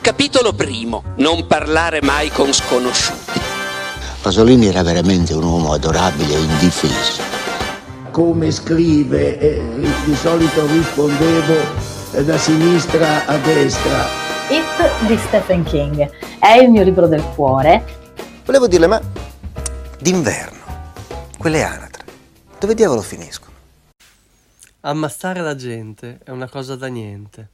Capitolo primo. Non parlare mai con sconosciuti. Pasolini era veramente un uomo adorabile e indifeso. Come scrive, eh, di solito rispondevo eh, da sinistra a destra. It di Stephen King è il mio libro del cuore. Volevo dirle, ma d'inverno, quelle anatre, dove diavolo finiscono? Ammazzare la gente è una cosa da niente.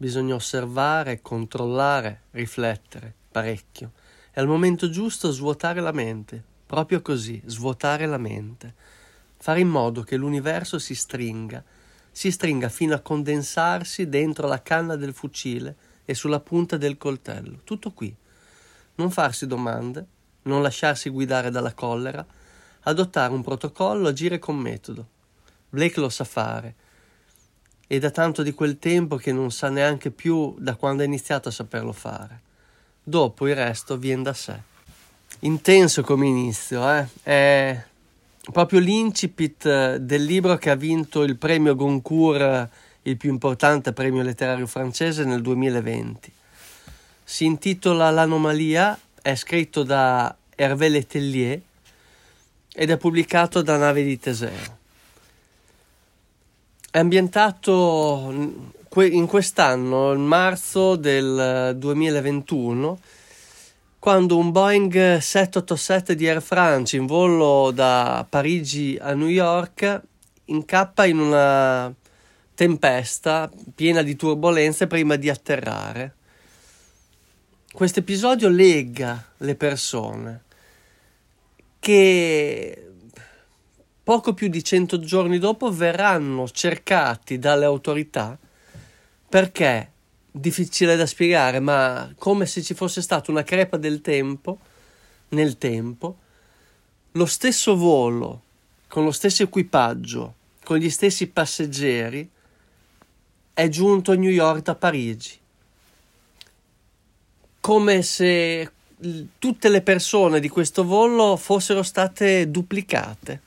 Bisogna osservare, controllare, riflettere parecchio e al momento giusto svuotare la mente, proprio così, svuotare la mente, fare in modo che l'universo si stringa, si stringa fino a condensarsi dentro la canna del fucile e sulla punta del coltello, tutto qui. Non farsi domande, non lasciarsi guidare dalla collera, adottare un protocollo, agire con metodo. Blake lo sa fare e da tanto di quel tempo che non sa neanche più da quando ha iniziato a saperlo fare. Dopo il resto viene da sé. Intenso come inizio, eh? È proprio l'incipit eh, del libro che ha vinto il premio Goncourt, il più importante premio letterario francese nel 2020. Si intitola L'anomalia, è scritto da Hervé Letellier ed è pubblicato da Nave di Teseo. È ambientato in quest'anno, il marzo del 2021, quando un Boeing 787 di Air France in volo da Parigi a New York incappa in una tempesta piena di turbulenze prima di atterrare. Questo episodio lega le persone che poco più di cento giorni dopo verranno cercati dalle autorità perché difficile da spiegare, ma come se ci fosse stata una crepa del tempo nel tempo, lo stesso volo con lo stesso equipaggio, con gli stessi passeggeri è giunto a New York da Parigi. Come se tutte le persone di questo volo fossero state duplicate.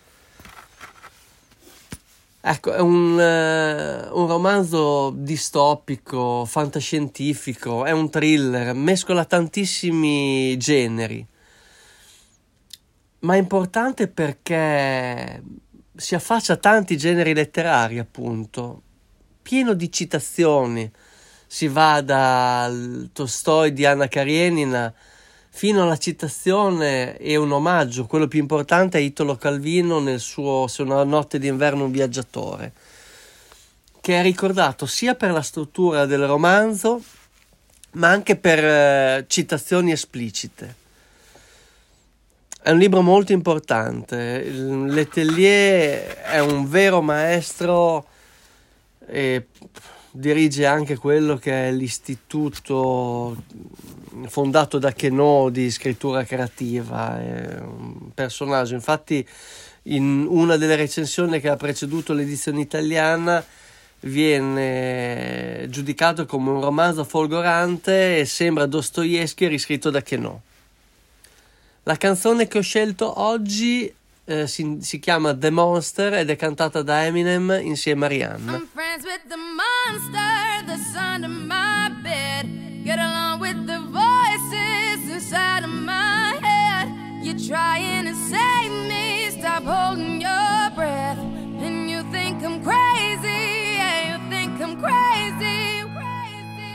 Ecco, è un, uh, un, romanzo distopico, fantascientifico, è un thriller, mescola tantissimi generi, ma è importante perché si affaccia a tanti generi letterari, appunto, pieno di citazioni. Si va dal Tolstoi di Anna Karenina fino alla citazione e un omaggio, quello più importante è Italo Calvino nel suo Se una notte d'inverno un viaggiatore, che è ricordato sia per la struttura del romanzo, ma anche per eh, citazioni esplicite. È un libro molto importante. Letelier è un vero maestro e dirige anche quello che è l'istituto fondato da Chenot di scrittura creativa, è un personaggio. Infatti, in una delle recensioni che ha preceduto l'edizione italiana viene giudicato come un romanzo folgorante e sembra Dostoevsky riscritto da Chenot. La canzone che ho scelto oggi eh, si, si, chiama The Monster ed è cantata da Eminem insieme a Rihanna. I'm friends with the monster that's under my bed. Get along with the voices inside of my head. You're trying to save me, stop holding your breath.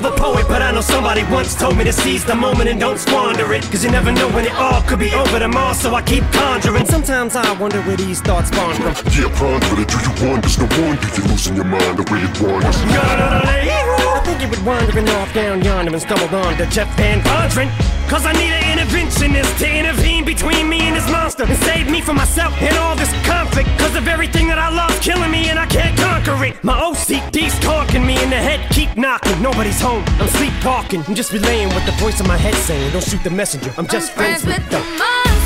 mom. But I know somebody once told me to seize the moment and don't squander it. Cause you never know when it all could be over tomorrow, so I keep conjuring. Sometimes I wonder where these thoughts spawn from. Yeah, ponder it. Do you wonder? No wonder you're losing your mind the way it wanders. I think you were wandering off down yonder and stumbled on to Jeff Van Vondren. Cause I need an interventionist to intervene between me and this monster and save me from myself and all this conflict. Cause of everything that I love killing me and I can't conquer it. My OCD's talking me in the head, keep knocking. Nobody's home, I'm sleepwalking. I'm just relaying what the voice in my head saying. Don't shoot the messenger, I'm just I'm friends, with the. monster